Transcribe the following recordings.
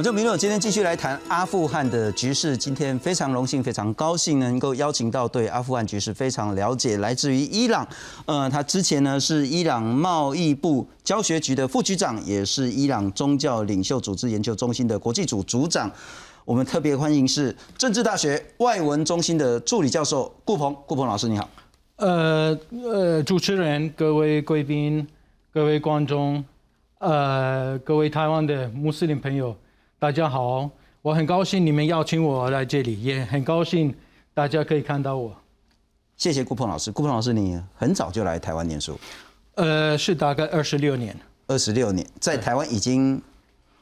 我就明乐，今天继续来谈阿富汗的局势。今天非常荣幸、非常高兴能够邀请到对阿富汗局势非常了解，来自于伊朗。呃，他之前呢是伊朗贸易部教学局的副局长，也是伊朗宗教领袖组织研究中心的国际组组长。我们特别欢迎是政治大学外文中心的助理教授顾鹏。顾鹏老师，你好。呃呃，主持人、各位贵宾、各位观众、呃，各位台湾的穆斯林朋友。大家好，我很高兴你们邀请我来这里，也很高兴大家可以看到我。谢谢顾鹏老师，顾鹏老师，你很早就来台湾念书？呃，是大概二十六年。二十六年，在台湾已经，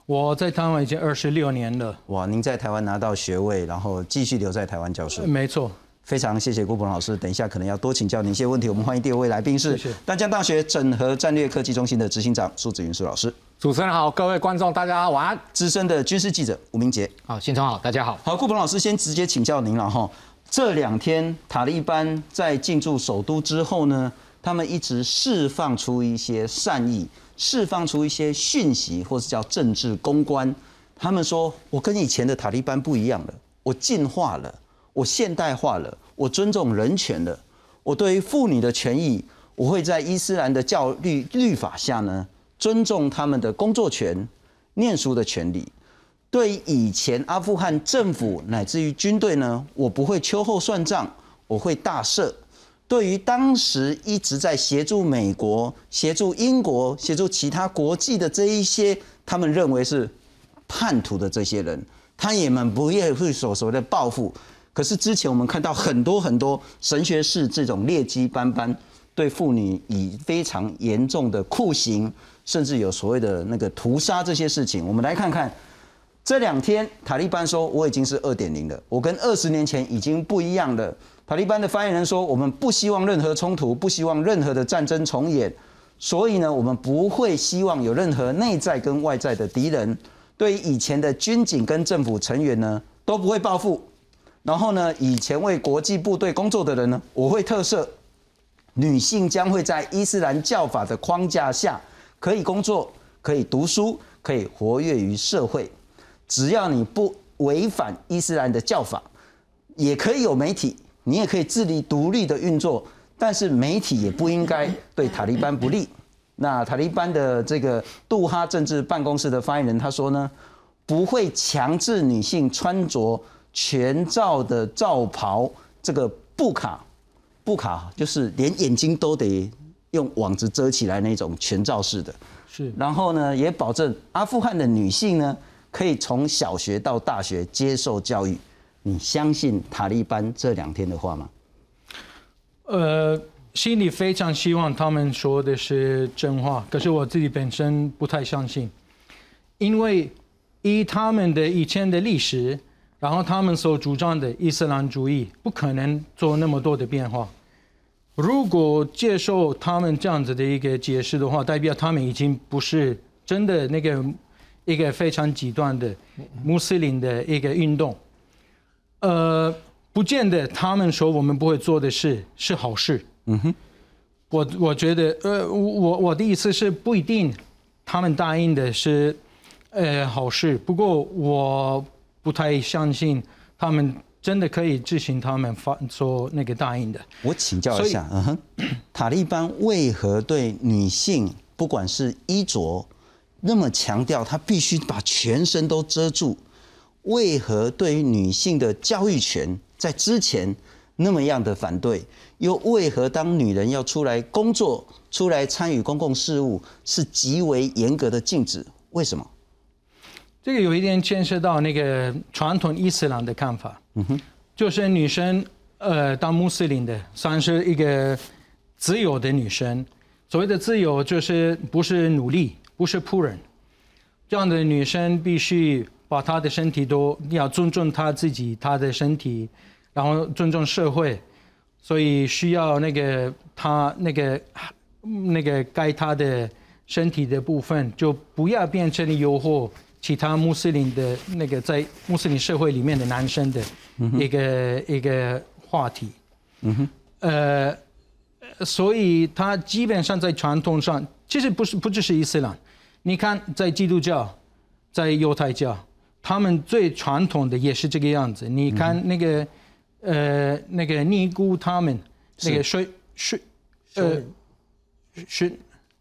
我在台湾已经二十六年了。哇，您在台湾拿到学位，然后继续留在台湾教书？没错。非常谢谢顾鹏老师，等一下可能要多请教您一些问题。我们欢迎第二位来宾是丹江大学整合战略科技中心的执行长苏子云苏老师。主持人好，各位观众大家晚安。资深的军事记者吴明杰，好，新聪好，大家好。好，顾鹏老师先直接请教您了哈。这两天塔利班在进驻首都之后呢，他们一直释放出一些善意，释放出一些讯息，或是叫政治公关。他们说我跟以前的塔利班不一样了，我进化了。我现代化了，我尊重人权了，我对于妇女的权益，我会在伊斯兰的教律律法下呢，尊重他们的工作权、念书的权利。对以前阿富汗政府乃至于军队呢，我不会秋后算账，我会大赦。对于当时一直在协助美国、协助英国、协助其他国际的这一些，他们认为是叛徒的这些人，他也们不愿会所所谓的报复。可是之前我们看到很多很多神学士这种劣迹斑斑，对妇女以非常严重的酷刑，甚至有所谓的那个屠杀这些事情。我们来看看这两天塔利班说我已经是二点零了，我跟二十年前已经不一样了。塔利班的发言人说，我们不希望任何冲突，不希望任何的战争重演，所以呢，我们不会希望有任何内在跟外在的敌人。对于以前的军警跟政府成员呢，都不会报复。然后呢，以前为国际部队工作的人呢，我会特赦。女性将会在伊斯兰教法的框架下可以工作、可以读书、可以活跃于社会。只要你不违反伊斯兰的教法，也可以有媒体，你也可以自立独立的运作。但是媒体也不应该对塔利班不利。那塔利班的这个杜哈政治办公室的发言人他说呢，不会强制女性穿着。全罩的罩袍，这个布卡，布卡就是连眼睛都得用网子遮起来那种全罩式的。是，然后呢，也保证阿富汗的女性呢，可以从小学到大学接受教育。你相信塔利班这两天的话吗？呃，心里非常希望他们说的是真话，可是我自己本身不太相信，因为以他们的以前的历史。然后他们所主张的伊斯兰主义不可能做那么多的变化。如果接受他们这样子的一个解释的话，代表他们已经不是真的那个一个非常极端的穆斯林的一个运动。呃，不见得他们说我们不会做的事是好事。嗯哼，我我觉得，呃，我我的意思是不一定他们答应的是呃好事。不过我。不太相信他们真的可以执行他们发说那个答应的。我请教一下，嗯哼，塔利班为何对女性不管是衣着那么强调，她必须把全身都遮住？为何对于女性的教育权在之前那么样的反对？又为何当女人要出来工作、出来参与公共事务，是极为严格的禁止？为什么？这个有一点牵涉到那个传统伊斯兰的看法，嗯哼，就是女生呃当穆斯林的算是一个自由的女生，所谓的自由就是不是奴隶，不是仆人，这样的女生必须把她的身体都要尊重她自己她的身体，然后尊重社会，所以需要那个她那个那个该她的身体的部分就不要变成诱惑。其他穆斯林的那个在穆斯林社会里面的男生的一个一个话题，嗯哼，呃，所以他基本上在传统上其实不是不只是伊斯兰，你看在基督教、在犹太教、他们最传统的也是这个样子。你看那个，呃，那个尼姑他们那个水水，呃，是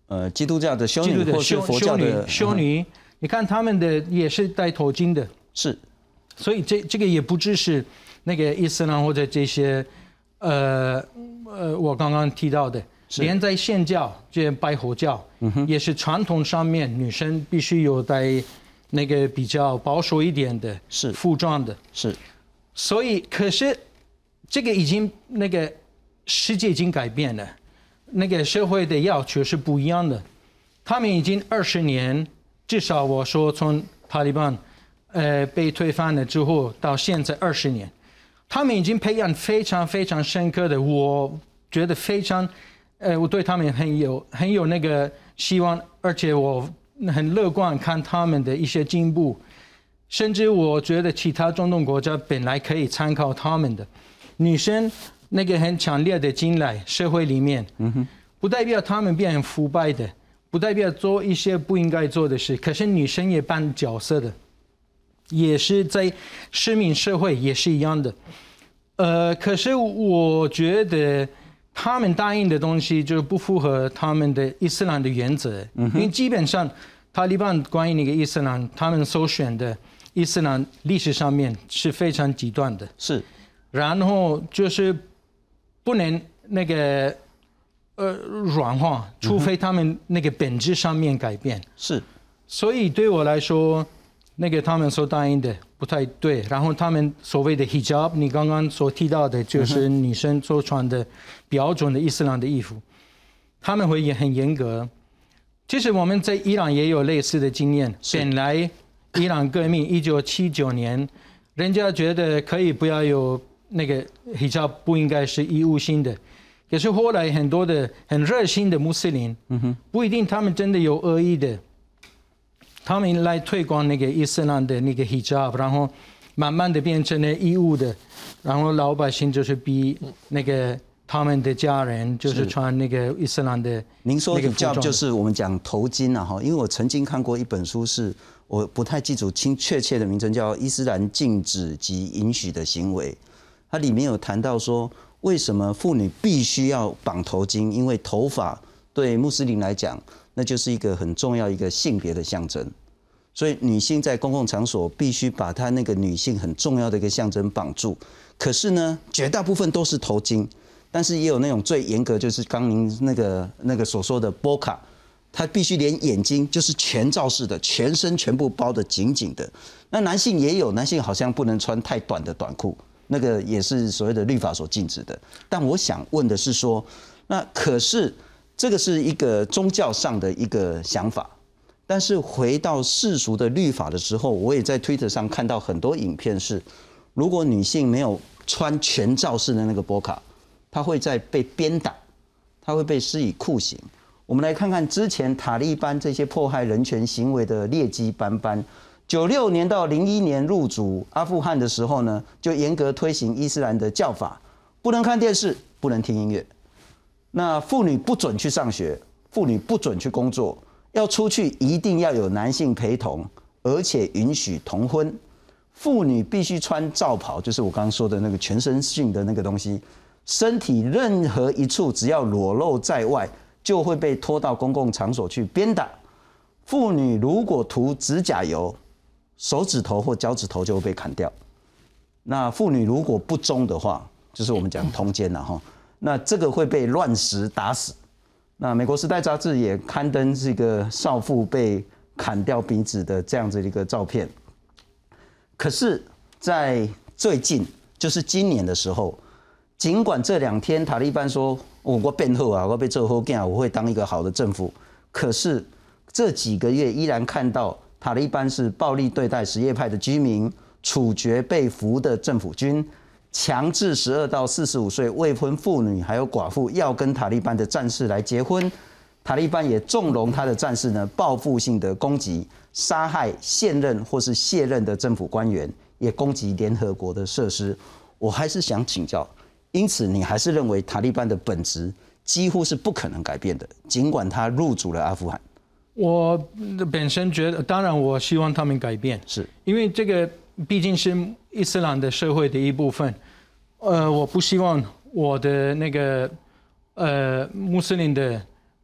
呃基督教的修女或是的修修女佛教的嗯修女，你看他们的也是戴头巾的。是所以这这个也不只是那个伊斯兰或者这些，呃呃，我刚刚提到的，连在现教、这些拜火教，嗯也是传统上面女生必须有戴那个比较保守一点的是服装的。是所以，可是这个已经那个世界已经改变了，那个社会的要求是不一样的。他们已经二十年，至少我说从塔利班呃被推翻了之后到现在二十年，他们已经培养非常非常深刻的，我觉得非常，呃，我对他们很有很有那个希望，而且我很乐观看他们的一些进步。甚至我觉得其他中东国家本来可以参考他们的女生那个很强烈的进来社会里面，不代表他们变成腐败的，不代表做一些不应该做的事。可是女生也扮角色的，也是在市民社会也是一样的。呃，可是我觉得他们答应的东西就是不符合他们的伊斯兰的原则，因为基本上塔利班关于那个伊斯兰，他们所选的伊斯兰历史上面是非常极端的，是然后就是不能那个呃软化，除非他们那个本质上面改变。是所以对我来说，那个他们所答应的不太对。然后他们所谓的 hijab，你刚刚所提到的，就是女生所穿的标准的伊斯兰的衣服，他们会也很严格。其实我们在伊朗也有类似的经验。本来伊朗革命一九七九年，人家觉得可以不要有那个 hijab，不应该是义务性的。可是后来很多的很热心的穆斯林，不一定他们真的有恶意的，他们来推广那个伊斯兰的那个 hijab，然后慢慢的变成了义务的，然后老百姓就是逼那个他们的家人就是穿那个伊斯兰的您说的叫就是我们讲头巾啊哈，因为我曾经看过一本书是，我不太记住清确切的名称，叫《伊斯兰禁止及允许的行为》，它里面有谈到说，为什么妇女必须要绑头巾，因为头发对穆斯林来讲，那就是一个很重要一个性别的象征。所以女性在公共场所必须把她那个女性很重要的一个象征绑住。可是呢，绝大部分都是头巾，但是也有那种最严格，就是刚您那个那个所说的波卡，她必须连眼睛就是全罩式的，全身全部包得紧紧的。那男性也有，男性好像不能穿太短的短裤，那个也是所谓的律法所禁止的。但我想问的是说，那可是这个是一个宗教上的一个想法。但是回到世俗的律法的时候，我也在推特上看到很多影片是，如果女性没有穿全罩式的那个波卡，她会在被鞭打，她会被施以酷刑。我们来看看之前塔利班这些迫害人权行为的劣迹斑斑。九六年到零一年入主阿富汗的时候呢，就严格推行伊斯兰的教法，不能看电视，不能听音乐。那妇女不准去上学，妇女不准去工作，要出去一定要有男性陪同，而且允许同婚。妇女必须穿罩袍，就是我刚刚说的那个全身性的那个东西，身体任何一处只要裸露在外，就会被拖到公共场所去鞭打。妇女如果涂指甲油，手指头或脚趾头就会被砍掉。那妇女如果不忠的话，就是我们讲通奸了哈，那这个会被乱石打死。那美国时代杂志也刊登这个少妇被砍掉鼻子的这样子一个照片。可是，在最近，就是今年的时候，尽管这两天塔利班说，我我变后啊，我被做后干，我会当一个好的政府。可是这几个月依然看到塔利班是暴力对待什叶派的居民，处决被俘的政府军，强制十二到四十五岁未婚妇女还有寡妇要跟塔利班的战士来结婚。塔利班也纵容他的战士呢，报复性的攻击、杀害现任或是卸任的政府官员，也攻击联合国的设施。我还是想请教，因此你还是认为塔利班的本质几乎是不可能改变的，尽管他入主了阿富汗。我本身觉得，当然我希望他们改变，是。因为这个毕竟是伊斯兰的社会的一部分。呃，我不希望我的那个呃穆斯林的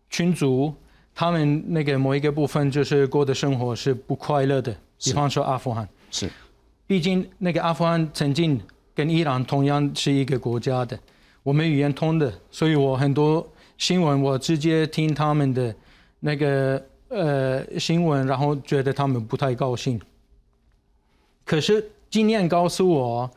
群族，他们那个某一个部分就是过的生活是不快乐的。比方说阿富汗，是，毕竟那个阿富汗曾经跟伊朗同样是一个国家的，我们语言通的，所以我很多新闻我直接听他们的那个呃新闻，然后觉得他们不太高兴。可是经验告诉我，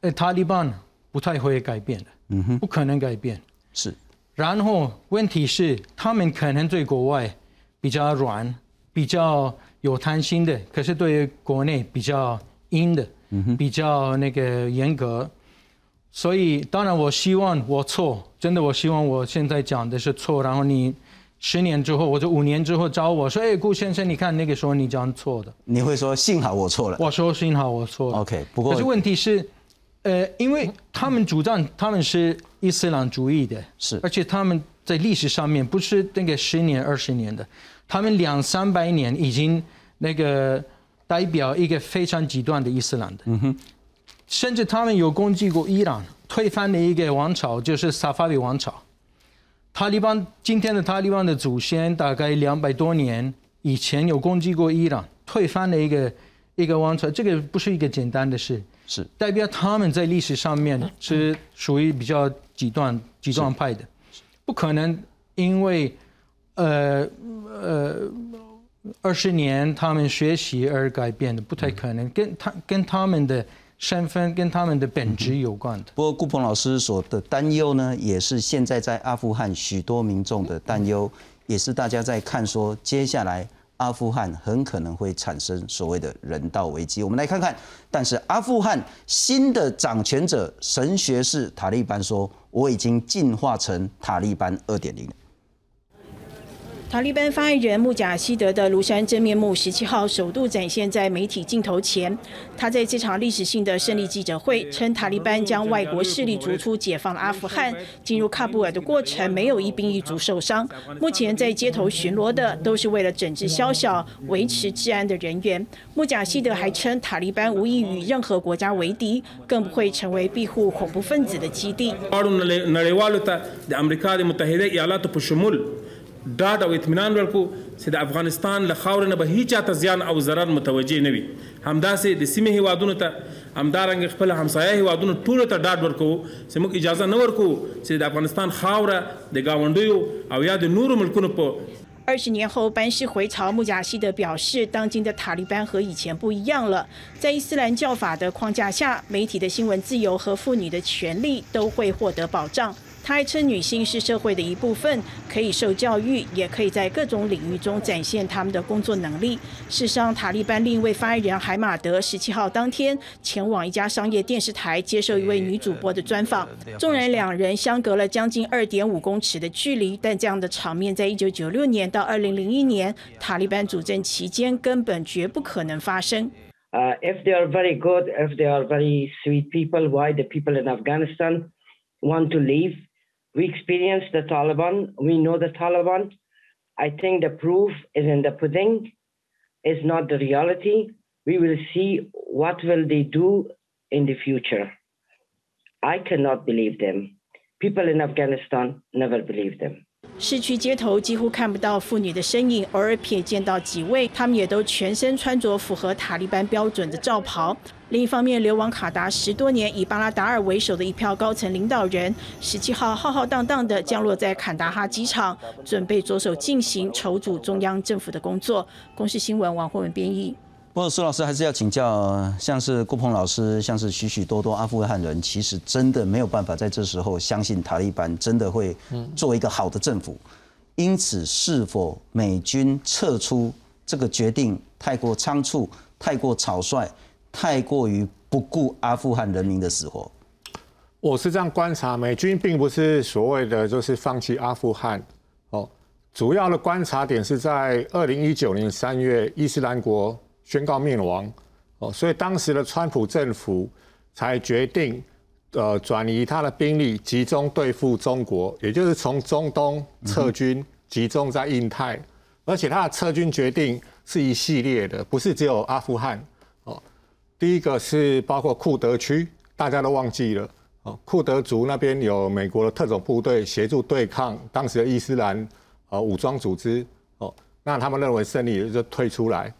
呃，塔利班不太会改变的，嗯哼，不可能改变。是，然后问题是他们可能对国外比较软，比较有贪心的，可是对于国内比较硬的，嗯比较那个严格。所以当然我希望我错，真的我希望我现在讲的是错，然后你十年之后或者五年之后找我说，哎，顾先生，你看那个时候你讲错的。你会说幸好我错了。我说幸好我错了。OK，不过可是问题是，呃，因为他们主张他们是伊斯兰主义的，是而且他们在历史上面不是那个十年二十年的，他们两三百年已经那个代表一个非常极端的伊斯兰的，嗯哼，甚至他们有攻击过伊朗，推翻了一个王朝，就是萨法维王朝。塔利班今天的塔利班的祖先大概两百多年以前有攻击过伊朗，推翻了一个一个王朝，这个不是一个简单的事，是。代表他们在历史上面是属于比较极端极端派的，不可能因为呃呃二十年他们学习而改变的，不太可能，跟他跟他们的身份跟他们的本质有关的。不过顾鹏老师所的担忧呢，也是现在在阿富汗许多民众的担忧，也是大家在看说接下来阿富汗很可能会产生所谓的人道危机。我们来看看，但是阿富汗新的掌权者神学士塔利班说，我已经进化成塔利班二点零。塔利班发言人穆贾希德的庐山真面目十七号首度展现在媒体镜头前。他在这场历史性的胜利记者会称，塔利班将外国势力逐出解放了阿富汗，进入喀布尔的过程没有一兵一卒受伤。目前在街头巡逻的都是为了整治宵小、维持治安的人员。穆贾希德还称，塔利班无意与任何国家为敌，更不会成为庇护恐怖分子的基地。نړیوالو ته د امریکا د متحده ایالاتو په شمول ډاډ او اطمینان ورکو چې د افغانستان له خاورې نه به هیڅ چاته زیان او ضرر متوجه نه وي همداسې د سیمې هیوادونو ته همدارنګه خپل همسایه هیوادونو ټولو ته ډاډ ورکوو چې موږ اجازه نه ورکوو چې د افغانستان خاوره د گاونډیو او یا د نورو ملکونو په 二十年后班师回朝，穆贾希德表示，当今的塔利班和以前不一样了。在伊斯兰教法的框架下，媒体的新闻自由和妇女的权利都会获得保障。 他还称，女性是社会的一部分，可以受教育，也可以在各种领域中展现他们的工作能力。事实上，塔利班另一位发言人海马德十七号当天前往一家商业电视台接受一位女主播的专访。纵然两人相隔了将近二点五公尺的距离，但这样的场面在一九九六年到二零零一年塔利班主政期间根本绝不可能发生。Uh, if they are very good, if they are very sweet people, why the people in Afghanistan want to leave? We experienced the Taliban. We know the Taliban. I think the proof is in the pudding, is not the reality. We will see what will they do in the future. I cannot believe them. People in Afghanistan never believe them. 市区街头几乎看不到妇女的身影，偶尔瞥见到几位，他们也都全身穿着符合塔利班标准的罩袍。另一方面，流亡卡达十多年、以巴拉达尔为首的一票高层领导人，十七号浩浩荡荡地降落在坎达哈机场，准备着手进行筹组中央政府的工作。公视新闻王慧文编译。不过苏老师还是要请教，像是顾鹏老师，像是许许多多阿富汗人，其实真的没有办法在这时候相信塔利班真的会做一个好的政府。因此，是否美军撤出这个决定太过仓促、太过草率、太过于不顾阿富汗人民的死活？我是这样观察，美军并不是所谓的就是放弃阿富汗哦，主要的观察点是在二零一九年三月，伊斯兰国宣告灭亡哦，所以当时的川普政府才决定呃转移他的兵力，集中对付中国，也就是从中东撤军，集中在印太。而且他的撤军决定是一系列的，不是只有阿富汗哦。第一个是包括库德区，大家都忘记了哦，库德族那边有美国的特种部队协助对抗当时的伊斯兰呃武装组织哦，那他们认为胜利就退出来。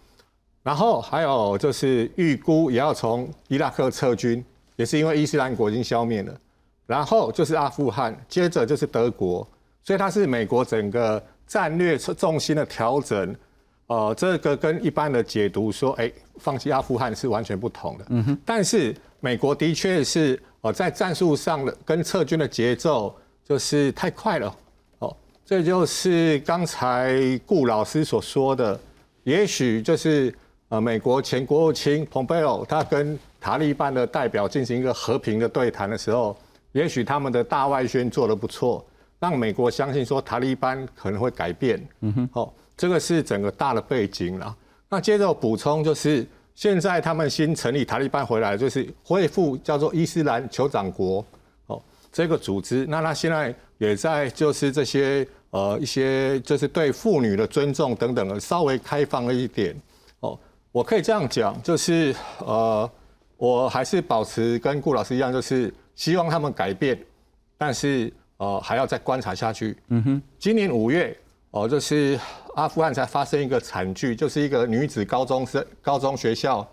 然后还有就是预估也要从伊拉克撤军，也是因为伊斯兰国已经消灭了。然后就是阿富汗，接着就是德国，所以它是美国整个战略重心的调整。呃，这个跟一般的解读说，哎，放弃阿富汗是完全不同的。嗯哼。但是美国的确是呃在战术上的跟撤军的节奏就是太快了。哦，这就是刚才顾老师所说的，也许就是。呃，美国前国务卿蓬佩奥他跟塔利班的代表进行一个和平的对谈的时候，也许他们的大外宣做得不错，让美国相信说塔利班可能会改变。嗯哼，哦，这个是整个大的背景了。那接着补充就是，现在他们新成立塔利班回来，就是恢复叫做伊斯兰酋长国哦这个组织。那他现在也在就是这些呃一些就是对妇女的尊重等等的稍微开放了一点。我可以这样讲，就是呃，我还是保持跟顾老师一样，就是希望他们改变，但是呃还要再观察下去。嗯哼，今年五月哦，就是阿富汗才发生一个惨剧，就是一个女子高中生高中学校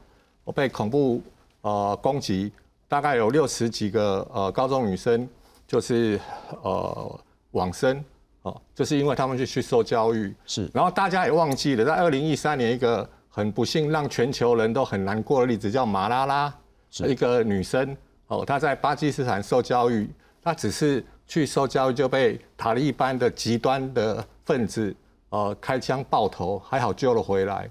被恐怖呃攻击，大概有六十几个呃高中女生就是呃往生哦，就是因为他们去去受教育。是，然后大家也忘记了，在二零一三年一个。很不幸，让全球人都很难过的例子叫马拉拉，一个女生哦，她在巴基斯坦受教育，她只是去受教育就被塔利班的极端的分子呃开枪爆头，还好救了回来，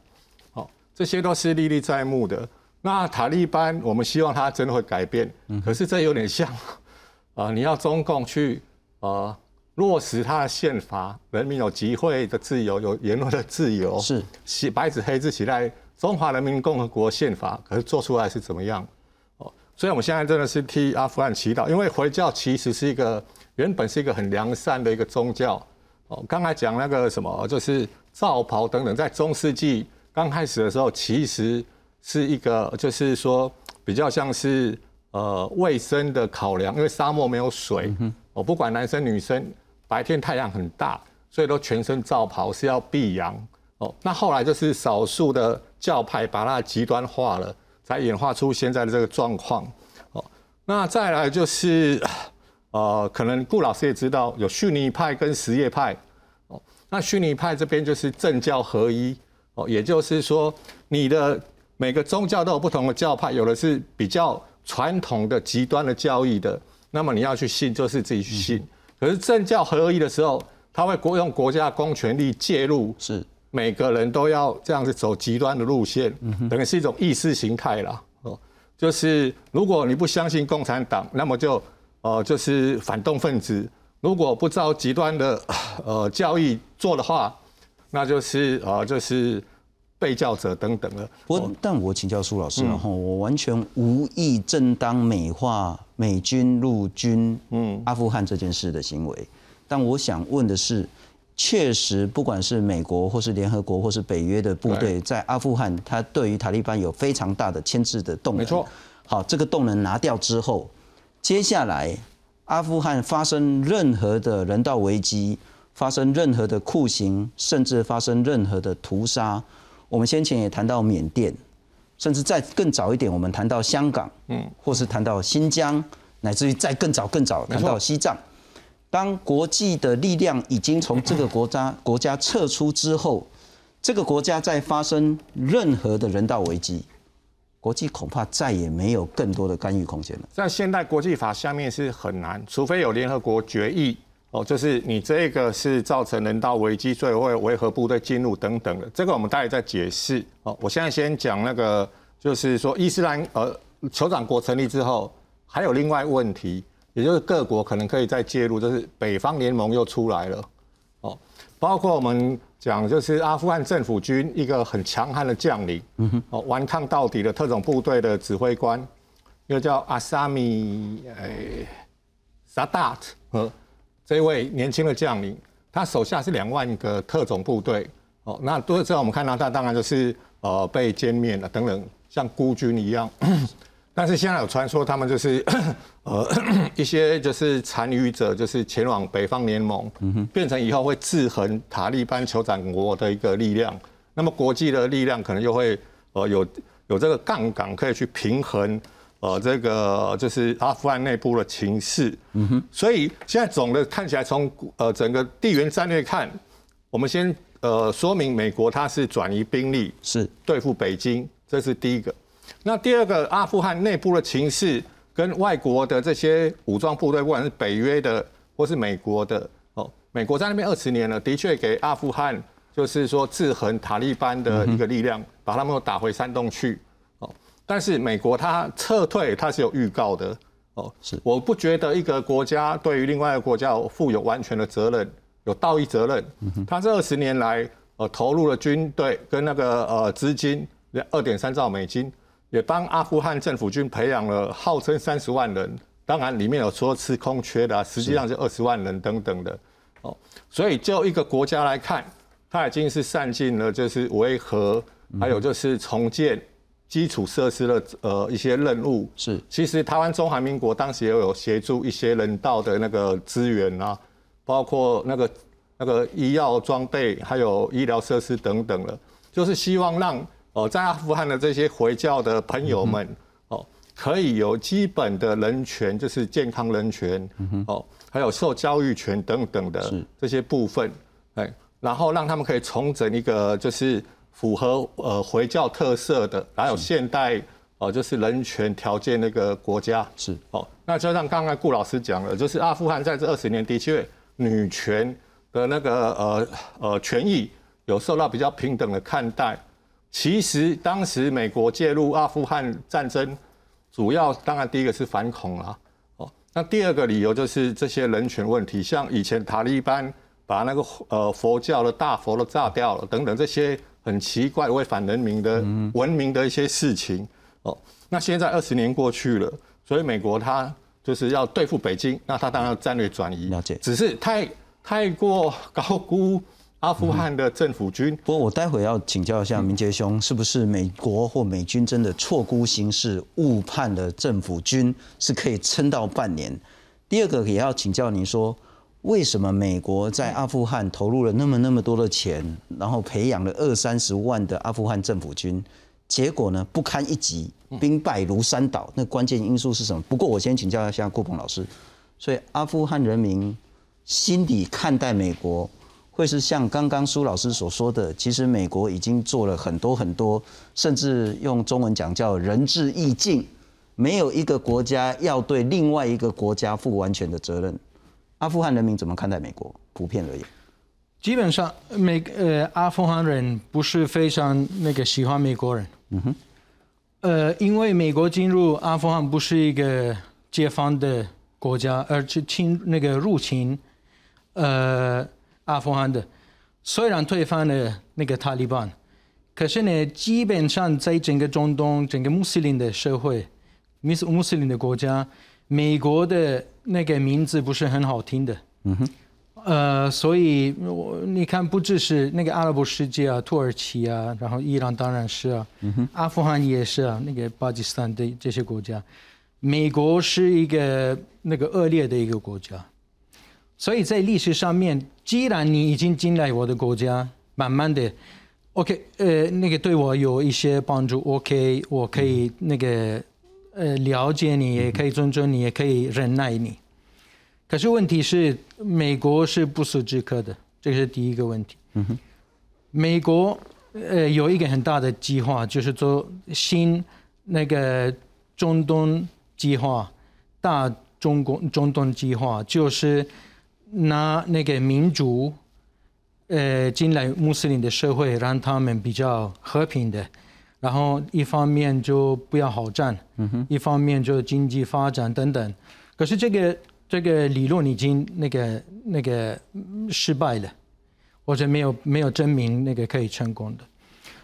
哦，这些都是历历在目的。那塔利班，我们希望他真的会改变，可是这有点像 啊，你要中共去呃。落实他的宪法，人民有集会的自由，有言论的自由，是写白纸黑字写在中华人民共和国宪法，可是做出来是怎么样？哦，所以我们现在真的是替阿富汗祈祷，因为回教其实是一个原本是一个很良善的一个宗教。哦，刚才讲那个什么，就是罩袍等等，在中世纪刚开始的时候，其实是一个就是说比较像是呃卫生的考量，因为沙漠没有水，我不管男生女生。白天太阳很大，所以都全身罩袍是要避阳哦。那后来就是少数的教派把它极端化了，才演化出现在的这个状况哦。那再来就是呃，可能顾老师也知道有逊尼派跟什叶派哦。那逊尼派这边就是政教合一哦，也就是说你的每个宗教都有不同的教派，有的是比较传统的极端的教义的，那么你要去信就是自己去信。可是政教合一的时候，他会国用国家公权力介入，是每个人都要这样子走极端的路线，等于是一种意识形态啦。哦，就是如果你不相信共产党，那么就呃就是反动分子；如果不照极端的呃教义做的话，那就是呃就是被教者等等了。我但我请教苏老师，然后我完全无意正当美化。美军陆军嗯阿富汗这件事的行为，但我想问的是，确实不管是美国或是联合国或是北约的部队在阿富汗，它对于塔利班有非常大的牵制的动能。没错。好，这个动能拿掉之后，接下来阿富汗发生任何的人道危机，发生任何的酷刑，甚至发生任何的屠杀，我们先前也谈到缅甸。甚至再更早一点，我们谈到香港，嗯，或是谈到新疆，乃至于再更早更早谈到西藏。当国际的力量已经从这个国家 国家撤出之后，这个国家在发生任何的人道危机，国际恐怕再也没有更多的干预空间了。在现代国际法下面是很难，除非有联合国决议哦，就是你这个是造成人道危机，所以会维和部队进入等等的。这个我们待会再解释。哦，我现在先讲那个。就是说，伊斯兰呃酋长国成立之后，还有另外问题，也就是各国可能可以再介入，就是北方联盟又出来了，哦，包括我们讲就是阿富汗政府军一个很强悍的将领，嗯，哦，顽抗到底的特种部队的指挥官，又叫阿萨米诶萨达特，呃，这位年轻的将领，他手下是两万个特种部队，哦，那多之后我们看到他当然就是呃被歼灭了等等，像孤军一样。但是现在有传说他们就是呃一些就是残余者，就是前往北方联盟，变成以后会制衡塔利班酋长国的一个力量。那么国际的力量可能又会呃有有这个杠杆可以去平衡呃这个就是阿富汗内部的情势。嗯哼，所以现在总的看起来从呃整个地缘战略看，我们先呃说明美国它是转移兵力是对付北京，这是第一个。那第二个，阿富汗内部的情势跟外国的这些武装部队，不管是北约的或是美国的哦，美国在那边二十年了，的确给阿富汗就是说制衡塔利班的一个力量，把他们打回山洞去哦。但是美国它撤退，它是有预告的哦。是，我不觉得一个国家对于另外一个国家负有完全的责任，有道义责任。他这二十年来呃投入了军队跟那个呃资金二点三兆美金。也帮阿富汗政府军培养了号称三十万人，当然里面有说吃空缺的，实际上是二十万人等等的，哦，所以就一个国家来看，它已经是散尽了就是维和，还有就是重建基础设施的呃一些任务。是，其实台湾中华民国当时也有协助一些人道的那个资源啊，包括那个那个医药装备，还有医疗设施等等的，就是希望让。哦，在阿富汗的这些回教的朋友们，哦，可以有基本的人权，就是健康人权，哦，还有受教育权等等的这些部分，哎，然后让他们可以重整一个就是符合呃回教特色的，还有现代哦，就是人权条件那个国家是哦。那就像刚刚顾老师讲了，就是阿富汗在这二十年的确女权的那个呃呃权益有受到比较平等的看待。其实当时美国介入阿富汗战争，主要当然第一个是反恐啦，哦，那第二个理由就是这些人权问题，像以前塔利班把那个呃佛教的大佛都炸掉了等等这些很奇怪违反人民的文明的一些事情，哦，那现在二十年过去了，所以美国他就是要对付北京，那他当然要战略转移，了解，只是太太过高估。阿富汗的政府军。不过我待会要请教一下明杰兄，是不是美国或美军真的错估形势，误判了政府军是可以撑到半年？第二个也要请教您说，为什么美国在阿富汗投入了那么那么多的钱，然后培养了二三十万的阿富汗政府军，结果呢不堪一击，兵败如山倒？那关键因素是什么？不过我先请教一下顾鹏老师，所以阿富汗人民心底看待美国。会是像刚刚苏老师所说的，其实美国已经做了很多很多，甚至用中文讲叫仁至义尽，没有一个国家要对另外一个国家负完全的责任。阿富汗人民怎么看待美国？普遍而言，基本上美呃阿富汗人不是非常那个喜欢美国人。嗯哼，呃，因为美国进入阿富汗不是一个解放的国家，而是侵那个入侵，呃。阿富汗的虽然推翻了那个塔利班，可是呢，基本上在整个中东、整个穆斯林的社会、穆斯穆斯林的国家，美国的那个名字不是很好听的。嗯哼。呃，所以我你看，不只是那个阿拉伯世界啊，土耳其啊，然后伊朗当然是啊，嗯哼，阿富汗也是啊，那个巴基斯坦的这些国家，美国是一个那个恶劣的一个国家。所以在历史上面，既然你已经进来我的国家，慢慢的，OK，呃，那个对我有一些帮助，OK，我可以那个呃了解你，也可以尊重你，也可以忍耐你。可是问题是，美国是不速之客的，这是第一个问题。嗯哼，美国呃有一个很大的计划，就是做新那个中东计划，大中国中东计划，就是。拿那个民主，呃，进来穆斯林的社会，让他们比较和平的，然后一方面就不要好战，嗯哼一方面就经济发展等等。可是这个这个理论已经那个那个失败了，或者没有没有证明那个可以成功的。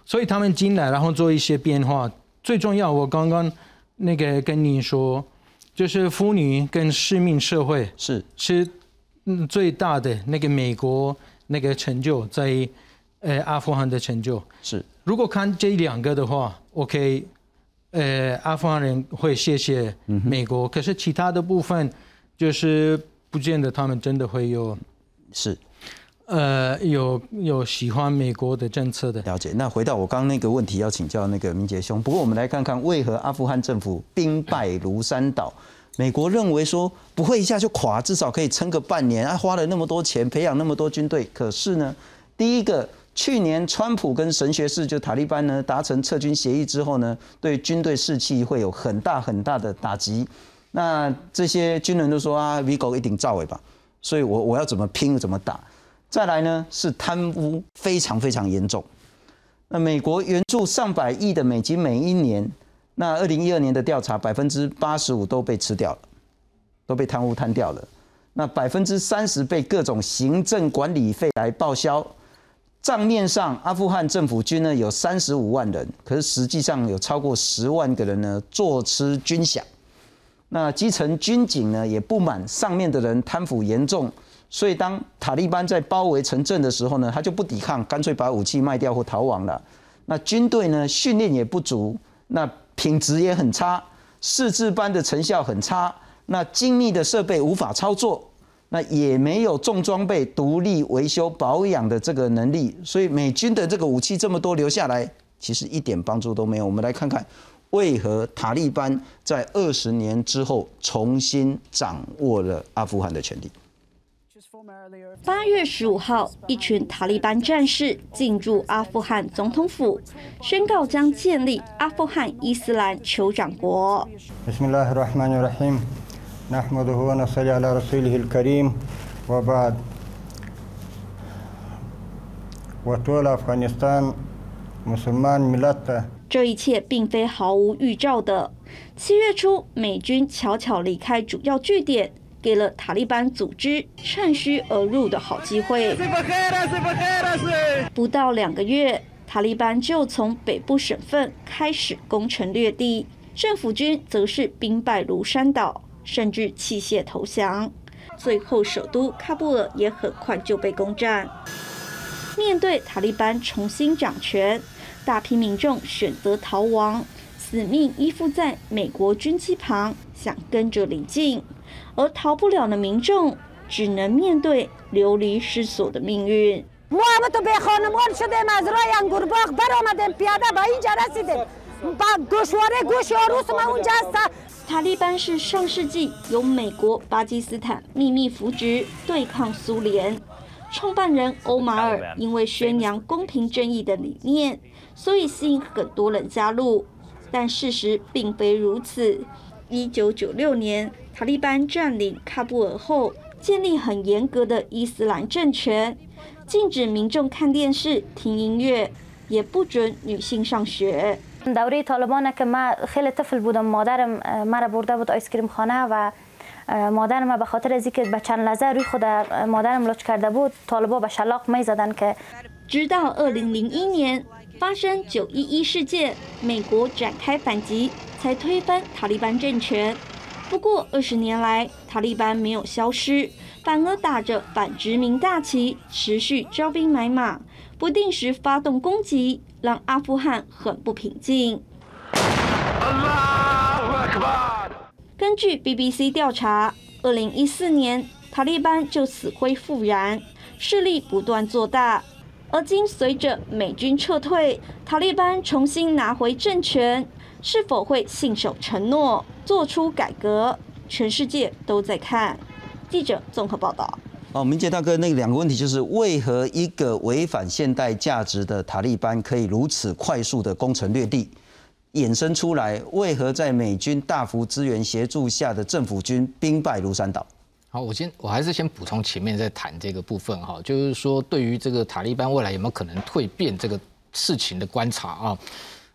所以他们进来，然后做一些变化。最重要，我刚刚那个跟你说，就是妇女跟市民社会是是。最大的那个美国那个成就，在呃阿富汗的成就。是，如果看这两个的话，OK，呃，阿富汗人会谢谢美国，可是其他的部分就是不见得他们真的会有是。呃，有有喜欢美国的政策的了解。那回到我刚刚那个问题，要请教那个明杰兄。不过我们来看看，为何阿富汗政府兵败如山倒？美国认为说不会一下就垮，至少可以撑个半年。啊，花了那么多钱培养那么多军队，可是呢，第一个，去年川普跟神学士就塔利班呢达成撤军协议之后呢，对军队士气会有很大很大的打击。那这些军人都说啊，v 狗一顶照尾吧，所以我我要怎么拼怎么打。再来呢，是贪污非常非常严重。那美国援助上百亿的美金每一年，那二零一二年的调查，百分之八十五都被吃掉了，都被贪污贪掉了。那百分之三十被各种行政管理费来报销。账面上，阿富汗政府军呢有三十五万人，可是实际上有超过十万个人呢坐吃军饷。那基层军警呢也不满上面的人贪腐严重。所以，当塔利班在包围城镇的时候呢，他就不抵抗，干脆把武器卖掉或逃亡了。那军队呢，训练也不足，那品质也很差，试制班的成效很差，那精密的设备无法操作，那也没有重装备独立维修保养的这个能力。所以，美军的这个武器这么多留下来，其实一点帮助都没有。我们来看看，为何塔利班在二十年之后重新掌握了阿富汗的权利。八月十五号，一群塔利班战士进驻阿富汗总统府，宣告将建立阿富汗伊斯兰酋长国。这一切并非毫无预兆的。七月初，美军悄悄离开主要据点。给了塔利班组织趁虚而入的好机会。不到两个月，塔利班就从北部省份开始攻城略地，政府军则是兵败如山倒，甚至弃械投降。最后，首都喀布尔也很快就被攻占。面对塔利班重新掌权，大批民众选择逃亡，死命依附在美国军机旁，想跟着离境。而逃不了的民众只能面对流离失所的命运。塔利班是上世纪由美国、巴基斯坦秘密扶植对抗苏联。创办人欧马尔因为宣扬公平正义的理念，所以吸引很多人加入。但事实并非如此。一九九六年。塔利班占领喀布尔后，建立很严格的伊斯兰政权，禁止民众看电视、听音乐，也不准女性上学。دوره طالبان که ما خیلی طفل بودم مادرم مرا برده بود آیس کریم خانه و مادرم به خاطر از اینکه به چند لحظه روی خود مادرم لچ کرده بود طالبا به شلاق می زدن که 直到二零零一年发生九一一事件，美国展开反击，才推翻塔利班政权。不过，二十年来，塔利班没有消失，反而打着反殖民大旗，持续招兵买马，不定时发动攻击， 让阿富汗很不平静。根据 BBC 调查，二零一四年，塔利班就死灰复燃，势力不断做大。而今随着美军撤退，塔利班重新拿回政权。是否会信守承诺，做出改革？全世界都在看。记者综合报道。哦，明杰大哥，那两个问题就是：为何一个违反现代价值的塔利班可以如此快速的攻城略地？衍生出来，为何在美军大幅支援协助下的政府军兵败如山倒？好，我先，我还是先补充前面在谈这个部分哈，就是说对于这个塔利班未来有没有可能蜕变这个事情的观察啊。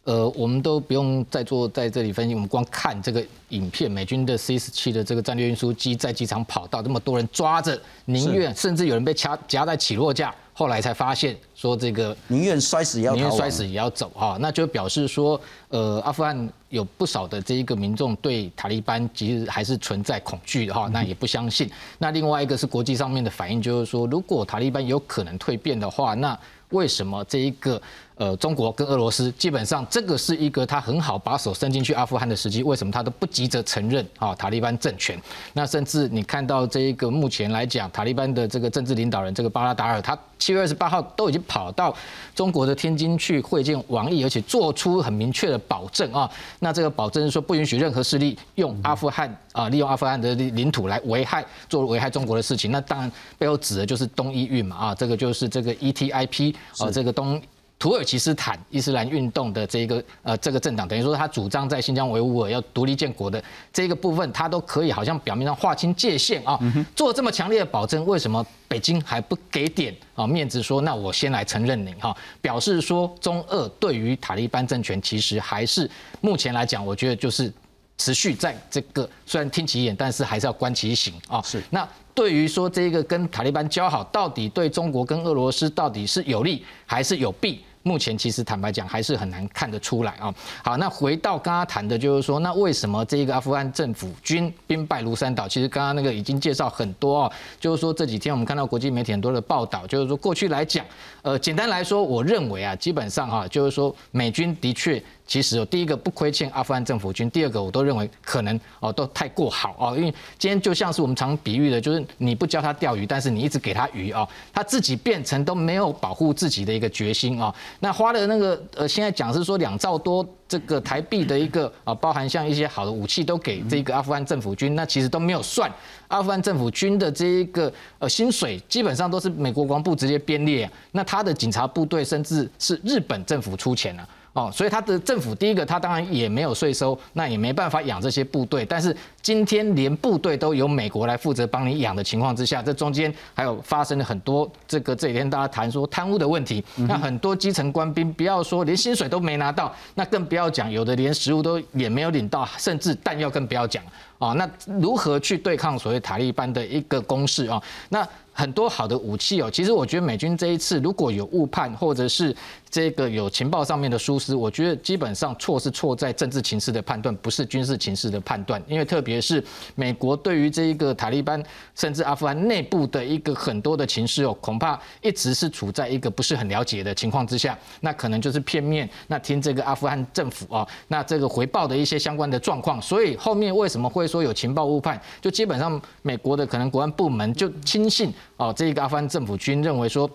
呃，我们都不用再做在这里分析，我们光看这个影片，美军的 C 十七的这个战略运输机在机场跑道，这么多人抓着，宁愿甚至有人被掐夹在起落架，后来才发现说这个宁愿摔死也要宁愿摔死也要走哈，那就表示说，呃，阿富汗有不少的这一个民众对塔利班其实还是存在恐惧的哈，那也不相信。那另外一个是国际上面的反应，就是说，如果塔利班有可能蜕变的话，那为什么这一个。呃，中国跟俄罗斯基本上这个是一个他很好把手伸进去阿富汗的时机，为什么他都不急着承认啊塔利班政权？那甚至你看到这一个目前来讲，塔利班的这个政治领导人这个巴拉达尔，他七月二十八号都已经跑到中国的天津去会见王毅，而且做出很明确的保证啊。那这个保证是说不允许任何势力用阿富汗啊，利用阿富汗的领土来危害做危害中国的事情。那当然背后指的就是东伊运嘛啊，这个就是这个 ETIP 啊，这个东。土耳其斯坦伊斯兰运动的这个呃这个政党，等于说他主张在新疆维吾尔要独立建国的这个部分，他都可以好像表面上划清界限啊，做这么强烈的保证，为什么北京还不给点啊面子说那我先来承认你哈，表示说中俄对于塔利班政权其实还是目前来讲，我觉得就是持续在这个虽然听其言，但是还是要观其行啊。是那。对于说这个跟塔利班交好，到底对中国跟俄罗斯到底是有利还是有弊？目前其实坦白讲还是很难看得出来啊。好，那回到刚刚谈的，就是说，那为什么这个阿富汗政府军兵败如山倒？其实刚刚那个已经介绍很多哦，就是说这几天我们看到国际媒体很多的报道，就是说过去来讲，呃，简单来说，我认为啊，基本上哈，就是说美军的确。其实，第一个不亏欠阿富汗政府军，第二个我都认为可能哦都太过好哦，因为今天就像是我们常比喻的，就是你不教他钓鱼，但是你一直给他鱼哦，他自己变成都没有保护自己的一个决心哦。那花的那个呃，现在讲是说两兆多这个台币的一个啊，包含像一些好的武器都给这个阿富汗政府军，那其实都没有算阿富汗政府军的这一个呃薪水，基本上都是美国国防部直接编列，那他的警察部队甚至是日本政府出钱了。哦，所以他的政府第一个，他当然也没有税收，那也没办法养这些部队。但是今天连部队都由美国来负责帮你养的情况之下，这中间还有发生了很多这个这几天大家谈说贪污的问题。那很多基层官兵，不要说连薪水都没拿到，那更不要讲有的连食物都也没有领到，甚至弹药更不要讲啊。那如何去对抗所谓塔利班的一个攻势啊？那很多好的武器哦，其实我觉得美军这一次如果有误判，或者是这个有情报上面的疏失，我觉得基本上错是错在政治情势的判断，不是军事情势的判断。因为特别是美国对于这一个塔利班甚至阿富汗内部的一个很多的情势哦，恐怕一直是处在一个不是很了解的情况之下，那可能就是片面那听这个阿富汗政府啊，那这个回报的一些相关的状况，所以后面为什么会说有情报误判，就基本上美国的可能国安部门就轻信。哦，这个阿富汗政府军认为说，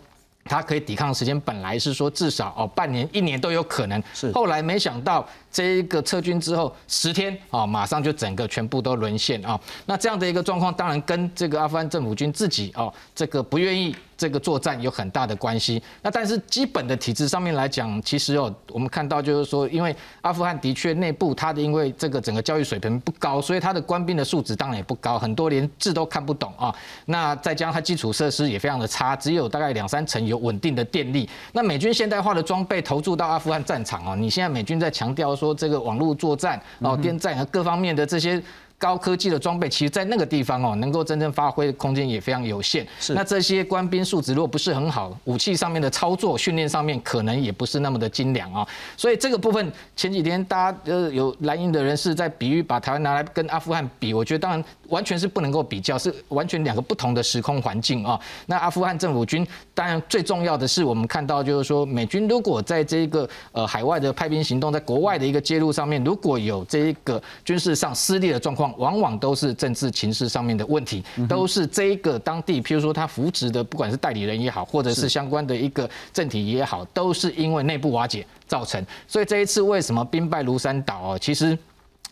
他可以抵抗时间本来是说至少哦半年、一年都有可能，是。后来没想到这一个撤军之后十天啊，马上就整个全部都沦陷啊。那这样的一个状况，当然跟这个阿富汗政府军自己哦这个不愿意。这个作战有很大的关系。那但是基本的体制上面来讲，其实哦，我们看到就是说，因为阿富汗的确内部它的因为这个整个教育水平不高，所以它的官兵的素质当然也不高，很多连字都看不懂啊。那再加上它基础设施也非常的差，只有大概两三层有稳定的电力。那美军现代化的装备投注到阿富汗战场哦，你现在美军在强调说这个网络作战哦、电站和各方面的这些。高科技的装备，其实在那个地方哦，能够真正发挥的空间也非常有限。是，那这些官兵素质如果不是很好，武器上面的操作、训练上面可能也不是那么的精良啊。所以这个部分，前几天大家呃有蓝营的人士在比喻，把台湾拿来跟阿富汗比，我觉得当然完全是不能够比较，是完全两个不同的时空环境啊。那阿富汗政府军，当然最重要的是我们看到就是说，美军如果在这个呃海外的派兵行动，在国外的一个介入上面，如果有这一个军事上失利的状况。往往都是政治情势上面的问题，都是这一个当地，譬如说他扶植的，不管是代理人也好，或者是相关的一个政体也好，都是因为内部瓦解造成。所以这一次为什么兵败如山倒啊？其实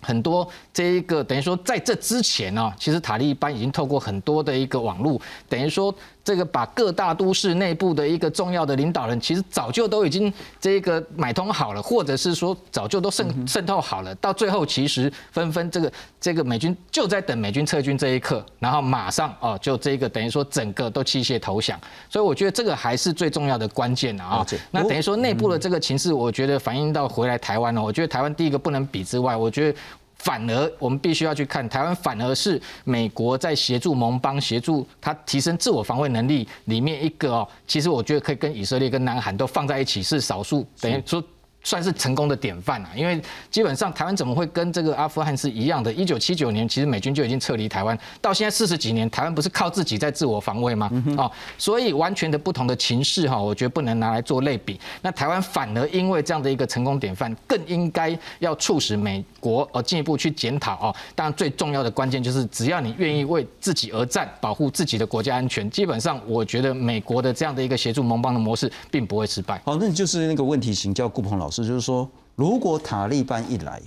很多这一个等于说在这之前呢，其实塔利班已经透过很多的一个网络，等于说。这个把各大都市内部的一个重要的领导人，其实早就都已经这个买通好了，或者是说早就都渗渗透好了。到最后，其实纷纷这个这个美军就在等美军撤军这一刻，然后马上哦，就这个等于说整个都弃械投降。所以我觉得这个还是最重要的关键啊。那等于说内部的这个情势，我觉得反映到回来台湾呢，我觉得台湾第一个不能比之外，我觉得。反而，我们必须要去看台湾，反而是美国在协助盟邦、协助他提升自我防卫能力里面一个哦。其实我觉得可以跟以色列、跟南韩都放在一起，是少数等于说算是成功的典范啊，因为基本上台湾怎么会跟这个阿富汗是一样的？一九七九年其实美军就已经撤离台湾，到现在四十几年，台湾不是靠自己在自我防卫吗？哦，所以完全的不同的情势哈，我觉得不能拿来做类比。那台湾反而因为这样的一个成功典范，更应该要促使美国呃进一步去检讨哦。当然最重要的关键就是，只要你愿意为自己而战，保护自己的国家安全，基本上我觉得美国的这样的一个协助盟邦的模式并不会失败。好，那就是那个问题请教顾鹏老师。就是说，如果塔利班一来，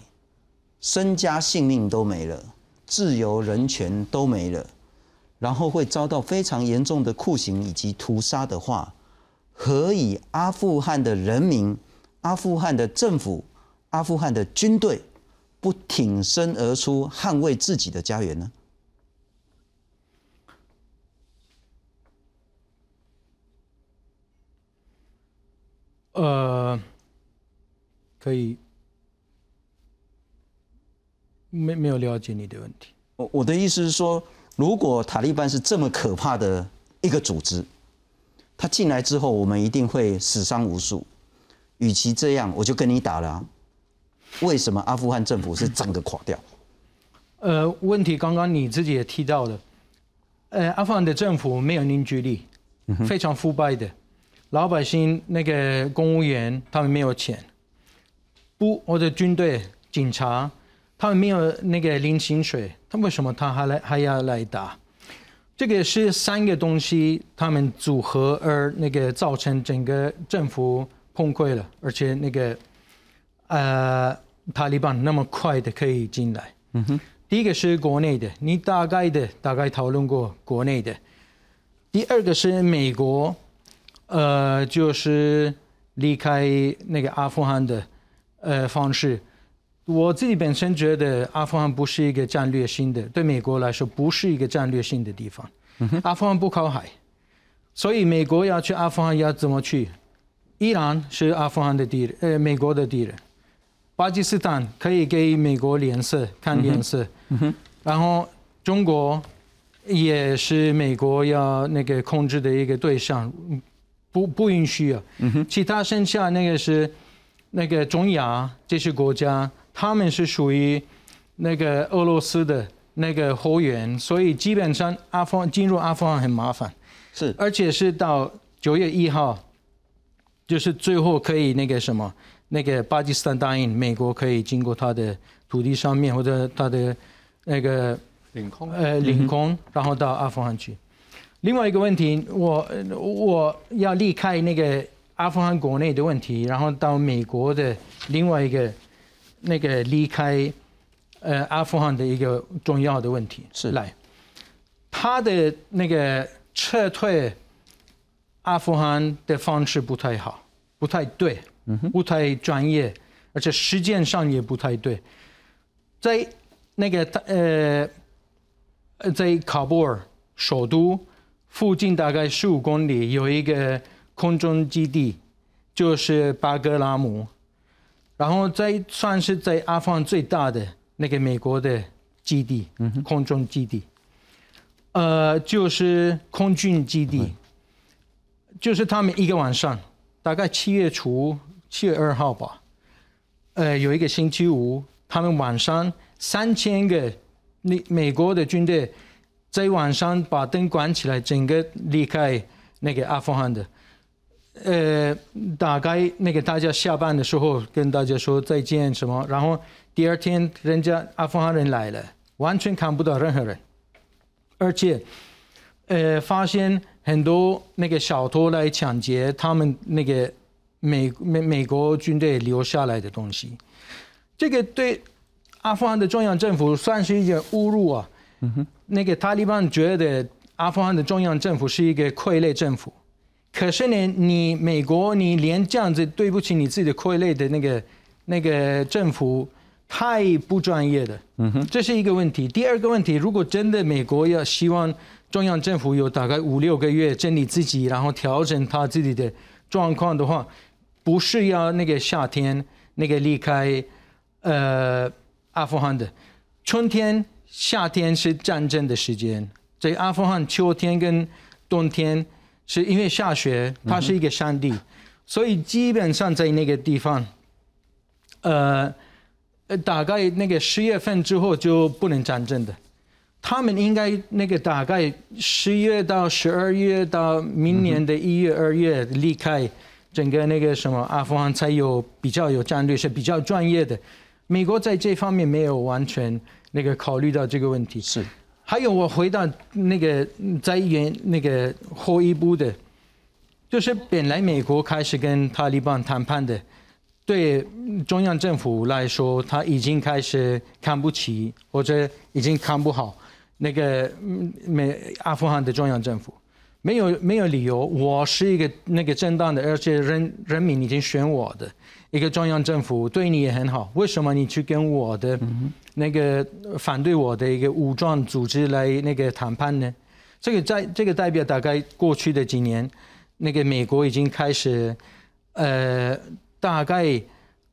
身家性命都没了，自由人权都没了，然后会遭到非常严重的酷刑以及屠杀的话，何以阿富汗的人民、阿富汗的政府、阿富汗的军队不挺身而出捍卫自己的家园呢？呃。可以，没没有了解你的问题。我我的意思是说，如果塔利班是这么可怕的一个组织，他进来之后，我们一定会死伤无数。与其这样，我就跟你打了。为什么阿富汗政府是整个垮掉？呃，问题刚刚你自己也提到了，呃，阿富汗的政府没有凝聚力，非常腐败的，老百姓那个公务员他们没有钱。不，我的军队、警察，他们没有那个领薪水，他为什么他还来还要来打？这个是三个东西，他们组合而那个造成整个政府崩溃了，而且那个呃塔利班那么快的可以进来。嗯哼，第一个是国内的，你大概的大概讨论过国内的。第二个是美国，呃，就是离开那个阿富汗的。呃，方式，我自己本身觉得阿富汗不是一个战略性的，对美国来说不是一个战略性的地方。阿富汗不靠海，所以美国要去阿富汗要怎么去？伊朗是阿富汗的敌人，呃，美国的敌人。巴基斯坦可以给美国脸色看脸色，然后中国也是美国要那个控制的一个对象，不不允许啊。其他剩下那个是。那个中亚这些国家，他们是属于那个俄罗斯的那个后援，所以基本上阿富汗进入阿富汗很麻烦，是，而且是到九月一号，就是最后可以那个什么，那个巴基斯坦答应美国可以经过他的土地上面或者他的那个领空，呃，领空，然后到阿富汗去。另外一个问题，我我要离开那个。阿富汗国内的问题，然后到美国的另外一个那个离开呃阿富汗的一个重要的问题是来，他的那个撤退阿富汗的方式不太好，不太对，不太专业，而且时间上也不太对，在那个呃在喀布尔首都附近大概十五公里有一个。空中基地就是巴格拉姆，然后在算是在阿富汗最大的那个美国的基地，空中基地，呃，就是空军基地，就是他们一个晚上，大概七月初七月二号吧，呃，有一个星期五，他们晚上三千个那美国的军队在晚上把灯关起来，整个离开那个阿富汗的。呃，大概那个大家下班的时候跟大家说再见什么，然后第二天人家阿富汗人来了，完全看不到任何人，而且，呃，发现很多那个小偷来抢劫他们那个美美美国军队留下来的东西，这个对阿富汗的中央政府算是一件侮辱啊。嗯哼，那个塔利班觉得阿富汗的中央政府是一个傀儡政府。可是呢，你美国你连这样子对不起你自己的傀儡的那个那个政府太不专业的，嗯哼，这是一个问题。第二个问题，如果真的美国要希望中央政府有大概五六个月整理自己，然后调整他自己的状况的话，不是要那个夏天那个离开呃阿富汗的，春天夏天是战争的时间，在阿富汗秋天跟冬天。是因为下雪，它是一个山地，所以基本上在那个地方，呃，大概那个十月份之后就不能战争的。他们应该那个大概十月到十二月到明年的一月二月离开整个那个什么阿富汗才有比较有战略是比较专业的。美国在这方面没有完全那个考虑到这个问题。是。还有我回到那个在原那个后一步的，就是本来美国开始跟塔利班谈判的，对中央政府来说，他已经开始看不起或者已经看不好。那个美阿富汗的中央政府没有没有理由，我是一个那个正当的，而且人人民已经选我的一个中央政府，对你也很好，为什么你去跟我的那个反对我的一个武装组织来那个谈判呢？这个在这个代表大概过去的几年，那个美国已经开始呃大概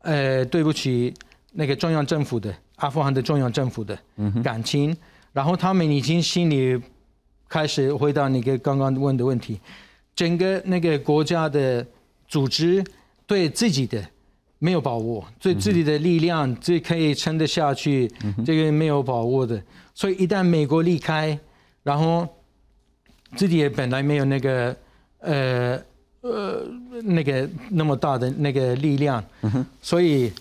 呃对不起那个中央政府的阿富汗的中央政府的感情。然后他们已经心里开始回答那个刚刚问的问题，整个那个国家的组织对自己的没有把握，对自己的力量最可以撑得下去，这个没有把握的。所以一旦美国离开，然后自己也本来没有那个呃呃那个那么大的那个力量，所以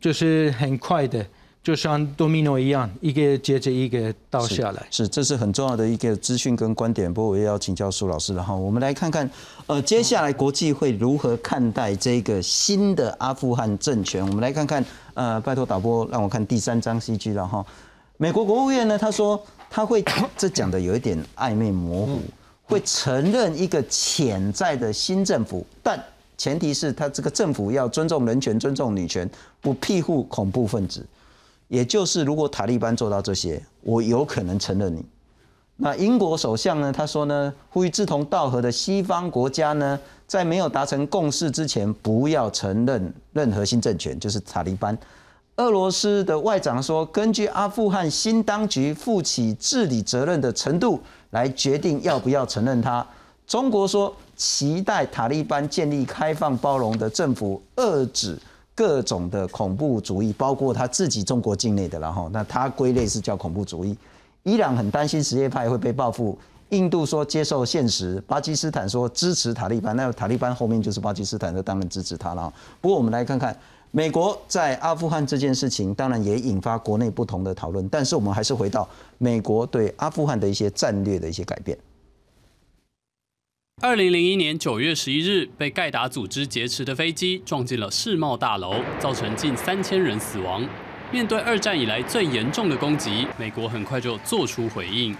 就是很快的。就像多米诺一样，一个接着一个倒下来。是，这是很重要的一个资讯跟观点。不过我也要请教苏老师了哈。我们来看看，呃，接下来国际会如何看待这个新的阿富汗政权？我们来看看，呃，拜托导播让我看第三张 CG 了哈。美国国务院呢，他说他会，这讲的有一点暧昧模糊，会承认一个潜在的新政府，但前提是他这个政府要尊重人权、尊重女权，不庇护恐怖分子。也就是，如果塔利班做到这些，我有可能承认你。那英国首相呢？他说呢，呼吁志同道合的西方国家呢，在没有达成共识之前，不要承认任何新政权，就是塔利班。俄罗斯的外长说，根据阿富汗新当局负起治理责任的程度来决定要不要承认他。中国说，期待塔利班建立开放包容的政府，遏制。各种的恐怖主义，包括他自己中国境内的，然后那他归类是叫恐怖主义。伊朗很担心什叶派会被报复，印度说接受现实，巴基斯坦说支持塔利班，那塔利班后面就是巴基斯坦，那当然支持他了。不过我们来看看美国在阿富汗这件事情，当然也引发国内不同的讨论，但是我们还是回到美国对阿富汗的一些战略的一些改变。二零零一年九月十一日，被盖达组织劫持的飞机撞进了世贸大楼，造成近三千人死亡。面对二战以来最严重的攻击，美国很快就做出回应。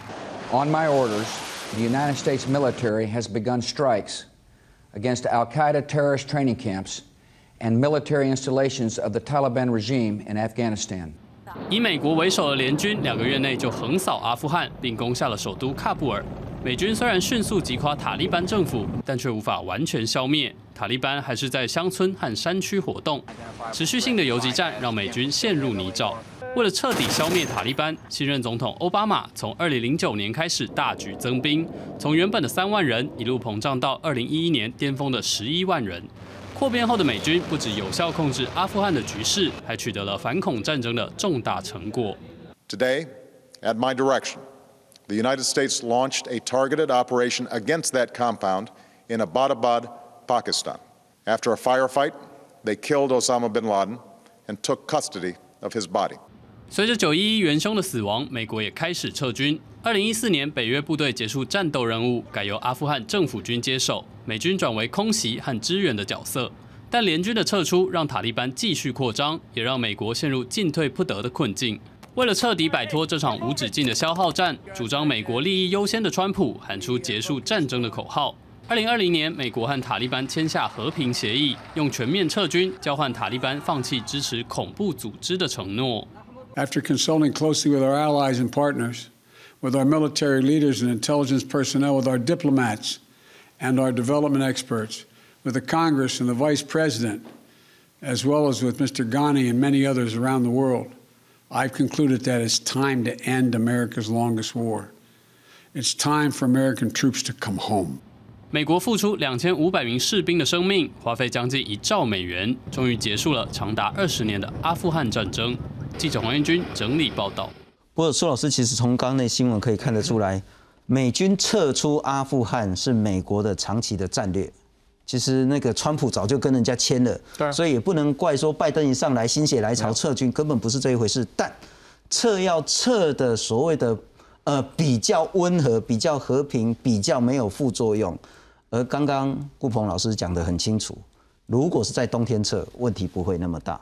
On my orders, the United States military has begun strikes against Al Qaeda terrorist training camps and military installations of the Taliban regime in Afghanistan. 以美国为首的联军两个月内就横扫阿富汗，并攻下了首都喀布尔。美军虽然迅速击垮塔利班政府，但却无法完全消灭塔利班，还是在乡村和山区活动。持续性的游击战让美军陷入泥沼。为了彻底消灭塔利班，新任总统奥巴马从2009年开始大举增兵，从原本的3万人一路膨胀到2011年巅峰的11万人。扩编后的美军不止有效控制阿富汗的局势，还取得了反恐战争的重大成果。Today, at my direction. the United States launched a targeted operation against that compound in Abbottabad, Pakistan. After a firefight, they killed Osama bin Laden and took custody of his body. 随着九一一元凶的死亡，美国也开始撤军。二零一四年，北约部队结束战斗任务，改由阿富汗政府军接手，美军转为空袭和支援的角色。但联军的撤出让塔利班继续扩张，也让美国陷入进退不得的困境。 为了彻底摆脱这场无止境的消耗战，主张美国利益优先的川普喊出结束战争的口号。二零二零年，美国和塔利班签下和平协议，用全面撤军交换塔利班放弃支持恐怖组织的承诺。After consulting closely with our allies and partners, with our military leaders and intelligence personnel, with our diplomats and our development experts, with the Congress and the Vice President, as well as with Mr. Ghani and many others around the world. I've concluded that it's time to end America's longest war. It's time for American troops to come home. 美国付出两千五百名士兵的生命，花费将近一兆美元，终于结束了长达二十年的阿富汗战争。记者黄彦军整理报道。不过苏老师其实从刚那新闻可以看得出来，美军撤出阿富汗是美国的长期的战略。其实那个川普早就跟人家签了，所以也不能怪说拜登一上来心血来潮撤军，根本不是这一回事。但撤要撤的所谓的呃比较温和、比较和平、比较没有副作用。而刚刚顾鹏老师讲得很清楚，如果是在冬天撤，问题不会那么大；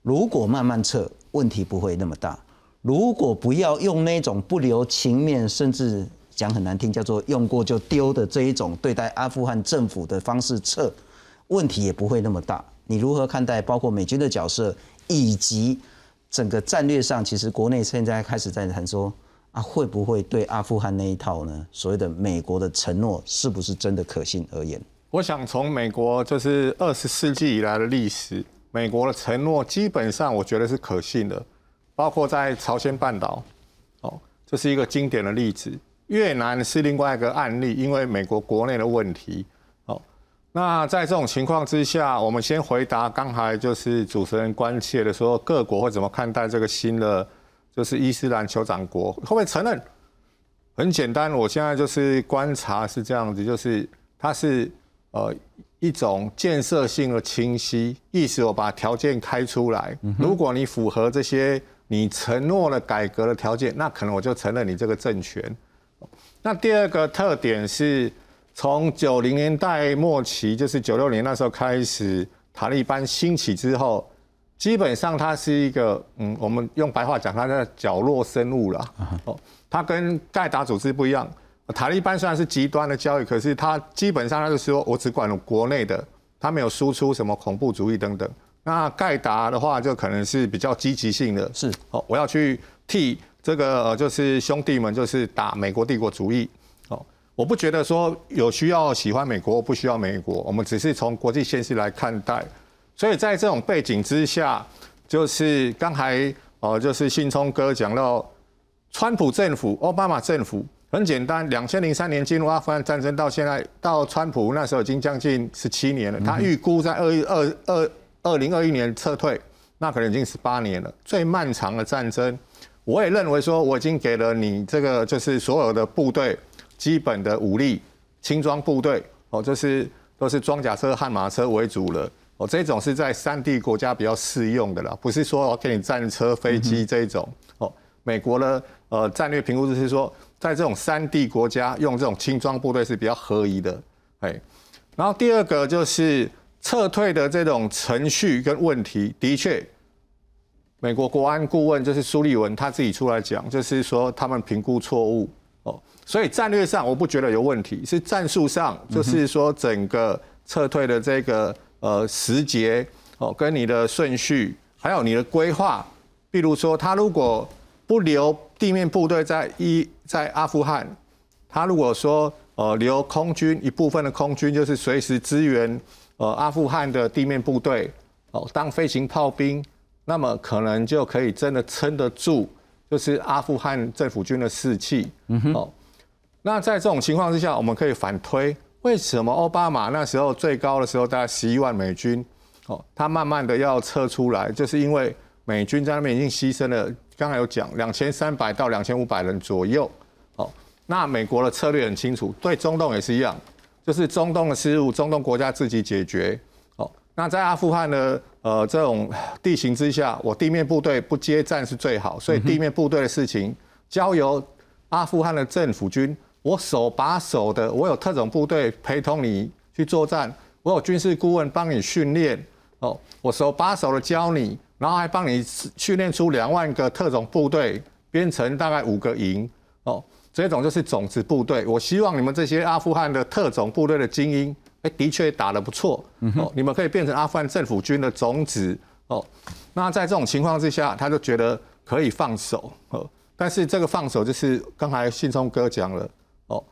如果慢慢撤，问题不会那么大；如果不要用那种不留情面，甚至讲很难听，叫做用过就丢的这一种对待阿富汗政府的方式测，问题也不会那么大。你如何看待包括美军的角色，以及整个战略上，其实国内现在开始在谈说。啊，会不会对阿富汗那一套呢？所谓的美国的承诺是不是真的可信而言？我想从美国就是二十世纪以来的历史，美国的承诺基本上我觉得是可信的，包括在朝鲜半岛，哦，这是一个经典的例子。越南是另外一个案例，因为美国国内的问题，哦，那在这种情况之下，我们先回答刚才就是主持人关切的说，各国会怎么看待这个新的？就是伊斯兰酋长国会不会承认？很简单，我现在就是观察是这样子，就是它是呃一种建设性的清晰，意思我把条件开出来，如果你符合这些你承诺了改革的条件，那可能我就承认你这个政权。那第二个特点是从九零年代末期，就是九六年那时候开始，塔利班兴起之后。基本上它是一个，嗯，我们用白话讲，它的角落生物了。哦，它跟盖达组织不一样。塔利班虽然是极端的教育，可是它基本上它是说我只管国内的，它没有输出什么恐怖主义等等。那盖达的话就可能是比较积极性的，是哦，我要去替这个就是兄弟们就是打美国帝国主义。哦，我不觉得说有需要喜欢美国，不需要美国，我们只是从国际现实来看待。所以在这种背景之下，就是刚才呃，就是信聪哥讲到，川普政府、奥巴马政府很简单，两千零三年进入阿富汗战争到现在，到川普那时候已经将近十七年了。他预估在二二二二零二一年撤退，那可能已经十八年了，最漫长的战争。我也认为说，我已经给了你这个就是所有的部队基本的武力，轻装部队哦，就是都是装甲车、悍马车为主了。哦，这种是在三地国家比较适用的啦，不是说给你战车、飞机这一种。哦，美国呢呃战略评估就是说，在这种三地国家用这种轻装部队是比较合宜的。哎，然后第二个就是撤退的这种程序跟问题，的确，美国国安顾问就是苏利文他自己出来讲，就是说他们评估错误。哦，所以战略上我不觉得有问题，是战术上，就是说整个撤退的这个。呃，时节哦，跟你的顺序，还有你的规划，比如说，他如果不留地面部队在一在阿富汗，他如果说呃留空军一部分的空军，就是随时支援呃阿富汗的地面部队哦，当飞行炮兵，那么可能就可以真的撑得住，就是阿富汗政府军的士气。嗯哼。哦，那在这种情况之下，我们可以反推。为什么奥巴马那时候最高的时候大概十一万美军，哦，他慢慢的要撤出来，就是因为美军在那边已经牺牲了，刚才有讲两千三百到两千五百人左右，哦，那美国的策略很清楚，对中东也是一样，就是中东的事务，中东国家自己解决，哦，那在阿富汗呢呃这种地形之下，我地面部队不接战是最好，所以地面部队的事情交由阿富汗的政府军。我手把手的，我有特种部队陪同你去作战，我有军事顾问帮你训练，哦，我手把手的教你，然后还帮你训练出两万个特种部队，编成大概五个营，哦，这种就是种子部队。我希望你们这些阿富汗的特种部队的精英，哎，的确打得不错，哦，你们可以变成阿富汗政府军的种子，哦，那在这种情况之下，他就觉得可以放手，哦，但是这个放手就是刚才信聪哥讲了。哦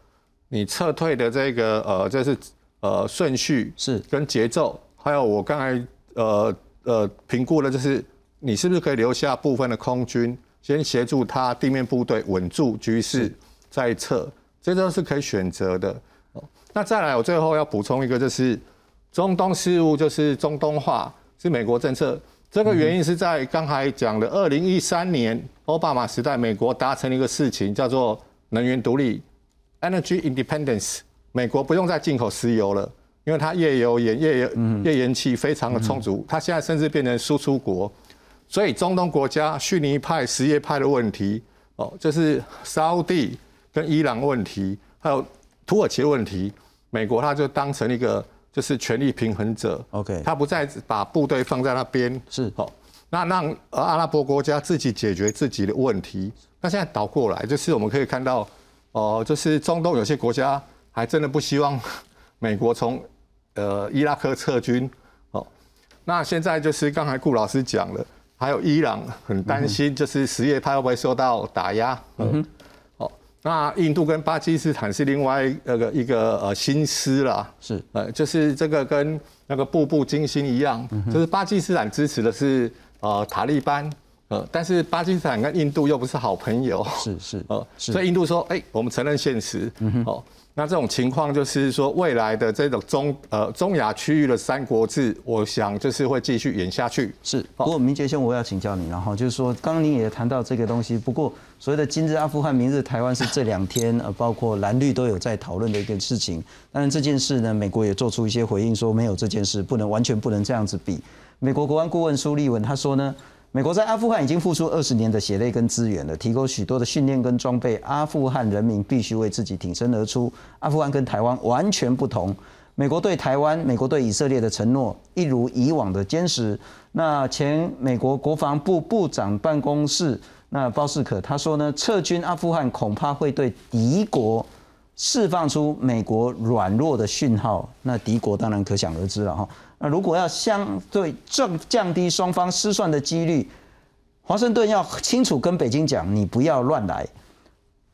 你撤退的这个呃，这是呃顺序是跟节奏，还有我刚才呃呃评估的，就是你是不是可以留下部分的空军，先协助他地面部队稳住局势再撤，这都是可以选择的。那再来，我最后要补充一个，就是中东事务就是中东化是美国政策。这个原因是在刚才讲的二零一三年奥巴马时代，美国达成一个事情，叫做能源独立 （Energy Independence）。美国不用再进口石油了，因为它页油盐、页油页岩气非常的充足。它现在甚至变成输出国，所以中东国家逊尼派、什叶派的问题，哦，就是沙地跟伊朗问题，还有土耳其的问题，美国他就当成一个。就是权力平衡者，OK，他不再把部队放在那边，是好，那让阿拉伯国家自己解决自己的问题。那现在倒过来，就是我们可以看到，哦，就是中东有些国家还真的不希望美国从呃伊拉克撤军，哦，那现在就是刚才顾老师讲了，还有伊朗很担心，就是什叶派会不会受到打压，嗯。那印度跟巴基斯坦是另外那个一个呃心思啦，是。呃就是这个跟那个步步惊心一样，就是巴基斯坦支持的是呃塔利班，呃但是巴基斯坦跟印度又不是好朋友，是是 呃所以印度说哎我们承认现实，哦。那这种情况就是说，未来的这种中呃中亚区域的三国志，我想就是会继续演下去。是，不过明杰兄，我要请教你，然后就是说，刚刚你也谈到这个东西。不过，所谓的今日阿富汗，明日台湾是这两天呃，包括蓝绿都有在讨论的一个事情。当然，这件事呢，美国也做出一些回应，说没有这件事，不能完全不能这样子比。美国国安顾问苏利文他说呢。美国在阿富汗已经付出二十年的血泪跟资源了，提供许多的训练跟装备。阿富汗人民必须为自己挺身而出。阿富汗跟台湾完全不同。美国对台湾、美国对以色列的承诺一如以往的坚实。那前美国国防部部长办公室那包士可他说呢，撤军阿富汗恐怕会对敌国释放出美国软弱的讯号。那敌国当然可想而知了哈。那如果要相对降降低双方失算的几率，华盛顿要清楚跟北京讲，你不要乱来。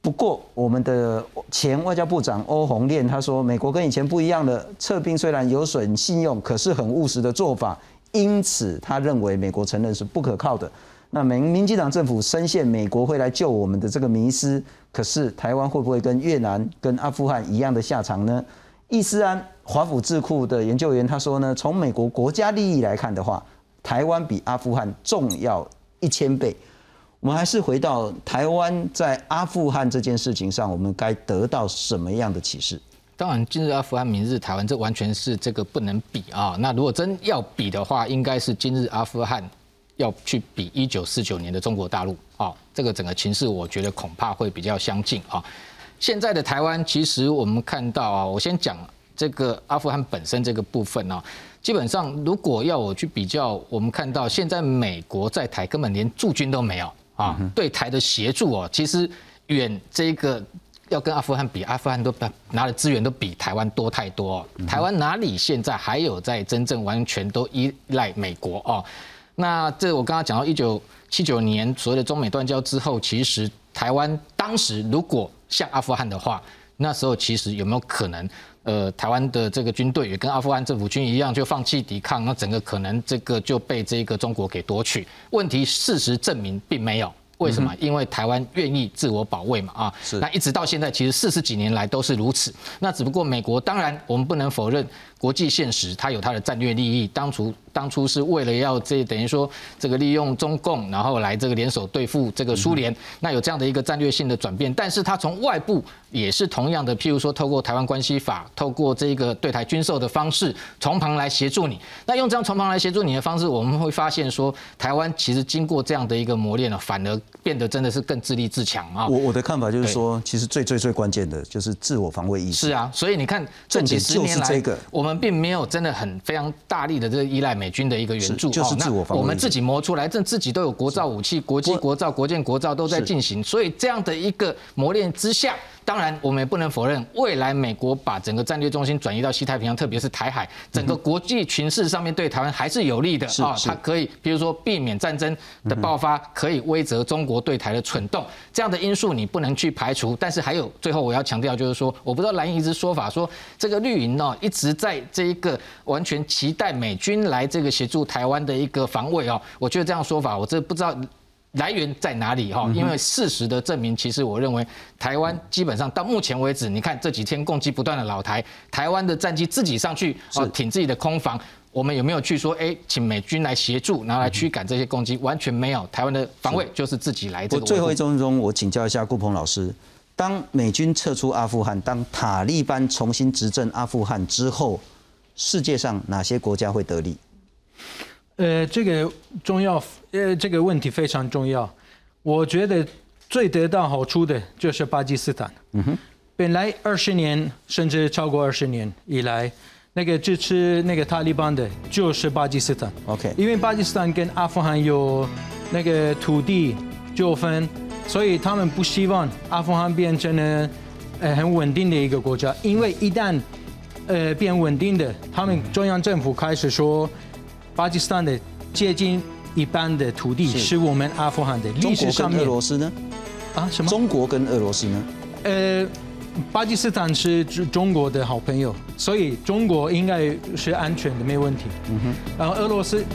不过，我们的前外交部长欧宏炼他说，美国跟以前不一样的撤兵虽然有损信用，可是很务实的做法，因此他认为美国承认是不可靠的。那民民进党政府深陷美国会来救我们的这个迷思，可是台湾会不会跟越南、跟阿富汗一样的下场呢？易思安华府智库的研究员他说呢，从美国国家利益来看的话，台湾比阿富汗重要一千倍。我们还是回到台湾在阿富汗这件事情上，我们该得到什么样的启示？当然，今日阿富汗，明日台湾，这完全是这个不能比啊。那如果真要比的话，应该是今日阿富汗要去比一九四九年的中国大陆啊。这个整个情势，我觉得恐怕会比较相近啊。现在的台湾，其实我们看到啊，我先讲这个阿富汗本身这个部分啊，基本上如果要我去比较，我们看到现在美国在台根本连驻军都没有啊，对台的协助哦，其实远这个要跟阿富汗比，阿富汗都拿的资源都比台湾多太多，台湾哪里现在还有在真正完全都依赖美国哦？那这我刚刚讲到一九七九年所谓的中美断交之后，其实台湾当时如果像阿富汗的话，那时候其实有没有可能，呃，台湾的这个军队也跟阿富汗政府军一样，就放弃抵抗，那整个可能这个就被这个中国给夺取？问题事实证明并没有。为什么？因为台湾愿意自我保卫嘛，啊，是。那一直到现在，其实四十几年来都是如此。那只不过美国，当然我们不能否认国际现实，它有它的战略利益。当初当初是为了要这等于说这个利用中共，然后来这个联手对付这个苏联，那有这样的一个战略性的转变。但是它从外部也是同样的，譬如说透过台湾关系法，透过这个对台军售的方式，从旁来协助你。那用这样从旁来协助你的方式，我们会发现说，台湾其实经过这样的一个磨练了，反而。变得真的是更自立自强啊！我我的看法就是说，其实最最最关键的就是自我防卫意识。是啊，所以你看这几十年来，我们并没有真的很非常大力的这个依赖美军的一个援助，就是自我防卫。我们自己磨出来，这自己都有国造武器，国际国造、国建国造都在进行，所以这样的一个磨练之下。当然，我们也不能否认，未来美国把整个战略中心转移到西太平洋，特别是台海，整个国际群势上面对台湾还是有利的啊。它可以，比如说避免战争的爆发，可以威慑中国对台的蠢动，这样的因素你不能去排除。但是还有，最后我要强调就是说，我不知道蓝营一直说法说这个绿营呢一直在这一个完全期待美军来这个协助台湾的一个防卫哦。我觉得这样说法，我这不知道。来源在哪里哈？因为事实的证明，其实我认为台湾基本上到目前为止，你看这几天攻击不断的老台，台湾的战机自己上去哦挺自己的空防，我们有没有去说哎，请美军来协助，然后来驱赶这些攻击？完全没有，台湾的防卫就是自己来。我最后一分钟，我请教一下顾鹏老师，当美军撤出阿富汗，当塔利班重新执政阿富汗之后，世界上哪些国家会得利？呃，这个重要，呃，这个问题非常重要。我觉得最得到好处的就是巴基斯坦。嗯哼，本来二十年甚至超过二十年以来，那个支持那个塔利班的就是巴基斯坦。OK，因为巴基斯坦跟阿富汗有那个土地纠纷，所以他们不希望阿富汗变成了呃很稳定的一个国家。因为一旦呃变稳定的，他们中央政府开始说。巴基斯坦的接近一半的土地是我们阿富汗的。历史上俄罗斯呢？啊，什么？中国跟俄罗斯呢？呃，巴基斯坦是中国的好朋友，所以中国应该是安全的，没问题。嗯哼。然后俄罗斯。